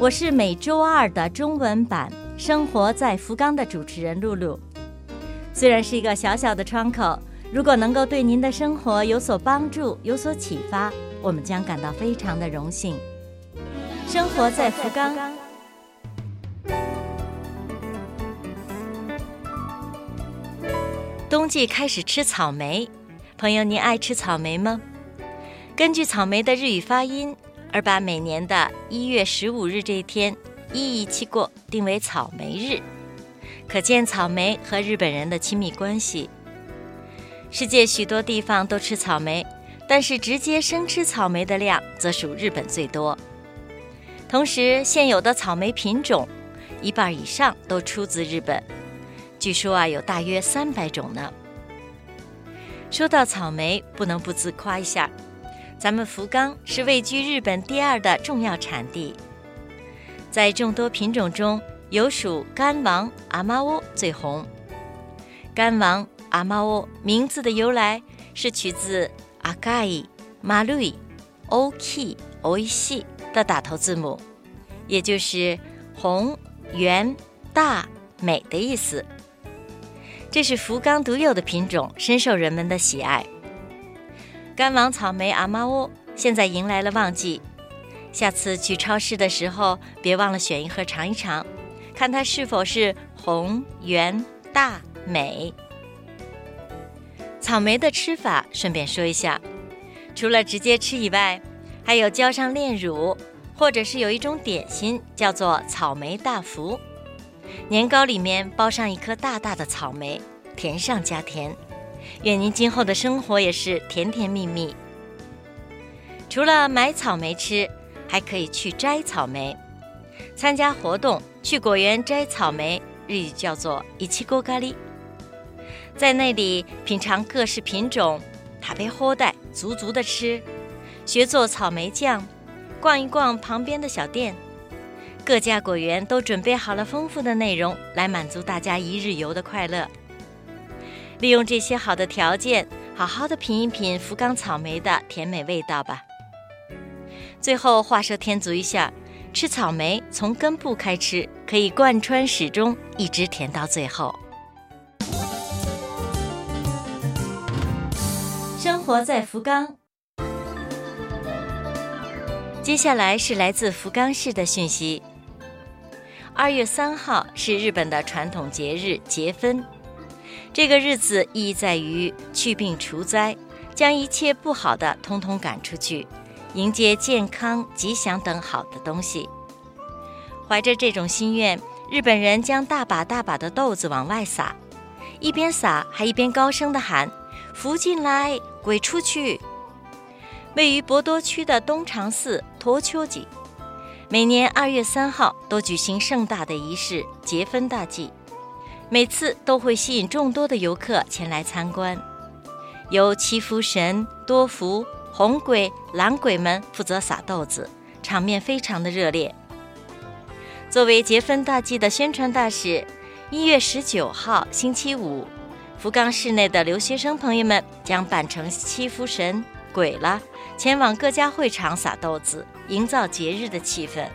我是每周二的中文版《生活在福冈》的主持人露露。虽然是一个小小的窗口，如果能够对您的生活有所帮助、有所启发，我们将感到非常的荣幸。生活在福冈。冬季开始吃草莓，朋友，您爱吃草莓吗？根据草莓的日语发音，而把每年的一月十五日这一天一一期过定为草莓日，可见草莓和日本人的亲密关系。世界许多地方都吃草莓，但是直接生吃草莓的量则属日本最多。同时，现有的草莓品种一半以上都出自日本。据说啊，有大约三百种呢。说到草莓，不能不自夸一下，咱们福冈是位居日本第二的重要产地。在众多品种中，有属干王阿妈窝最红。干王阿妈窝名字的由来是取自阿盖马路伊欧 k 欧西的打头字母，也就是红、圆、大、美的意思。这是福冈独有的品种，深受人们的喜爱。干王草莓阿妈窝现在迎来了旺季，下次去超市的时候，别忘了选一盒尝一尝，看它是否是红、圆、大、美。草莓的吃法，顺便说一下，除了直接吃以外，还有浇上炼乳，或者是有一种点心叫做草莓大福。年糕里面包上一颗大大的草莓，甜上加甜。愿您今后的生活也是甜甜蜜蜜。除了买草莓吃，还可以去摘草莓。参加活动去果园摘草莓，日语叫做一七锅咖喱。在那里品尝各式品种，塔贝喝带足足的吃，学做草莓酱，逛一逛旁边的小店。各家果园都准备好了丰富的内容，来满足大家一日游的快乐。利用这些好的条件，好好的品一品福冈草莓的甜美味道吧。最后话说添足一下，吃草莓从根部开吃，可以贯穿始终，一直甜到最后。生活在福冈。接下来是来自福冈市的讯息。二月三号是日本的传统节日节分，这个日子意义在于去病除灾，将一切不好的通通赶出去，迎接健康、吉祥等好的东西。怀着这种心愿，日本人将大把大把的豆子往外撒，一边撒还一边高声的喊：“福进来，鬼出去。”位于博多区的东长寺托丘吉。每年二月三号都举行盛大的仪式结分大祭，每次都会吸引众多的游客前来参观。由七福神、多福、红鬼、蓝鬼们负责撒豆子，场面非常的热烈。作为结分大祭的宣传大使，一月十九号星期五，福冈市内的留学生朋友们将扮成七福神、鬼了。前往各家会场撒豆子，营造节日的气氛。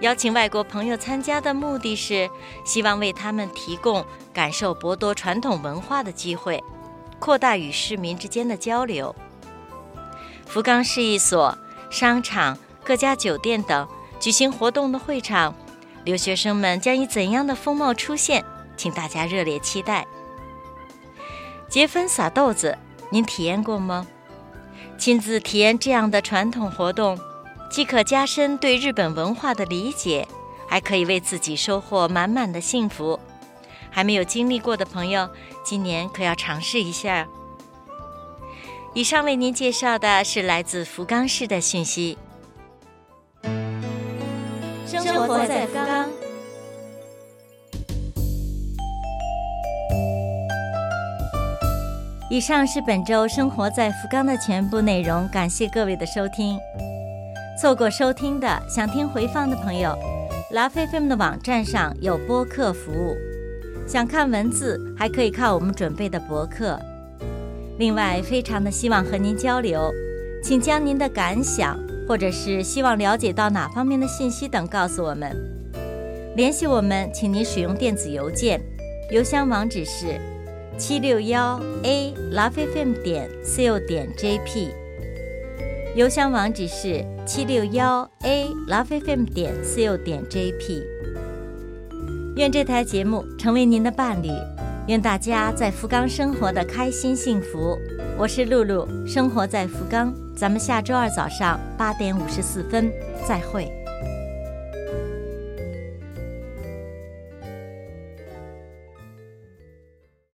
邀请外国朋友参加的目的是希望为他们提供感受博多传统文化的机会，扩大与市民之间的交流。福冈市一所商场、各家酒店等举行活动的会场，留学生们将以怎样的风貌出现？请大家热烈期待。结婚撒豆子，您体验过吗？亲自体验这样的传统活动，既可加深对日本文化的理解，还可以为自己收获满满的幸福。还没有经历过的朋友，今年可要尝试一下。以上为您介绍的是来自福冈市的讯息。生生活在福冈。以上是本周生活在福冈的全部内容，感谢各位的收听。错过收听的，想听回放的朋友，拉菲菲们的网站上有播客服务。想看文字，还可以看我们准备的博客。另外，非常的希望和您交流，请将您的感想，或者是希望了解到哪方面的信息等告诉我们。联系我们，请您使用电子邮件，邮箱网址是七六幺 a lovefm 点 co 点 jp。邮箱网址是七六幺 a lovefm 点 co 点 jp。愿这台节目成为您的伴侣，愿大家在福冈生活的开心幸福。我是露露，生活在福冈，咱们下周二早上八点五十四分再会。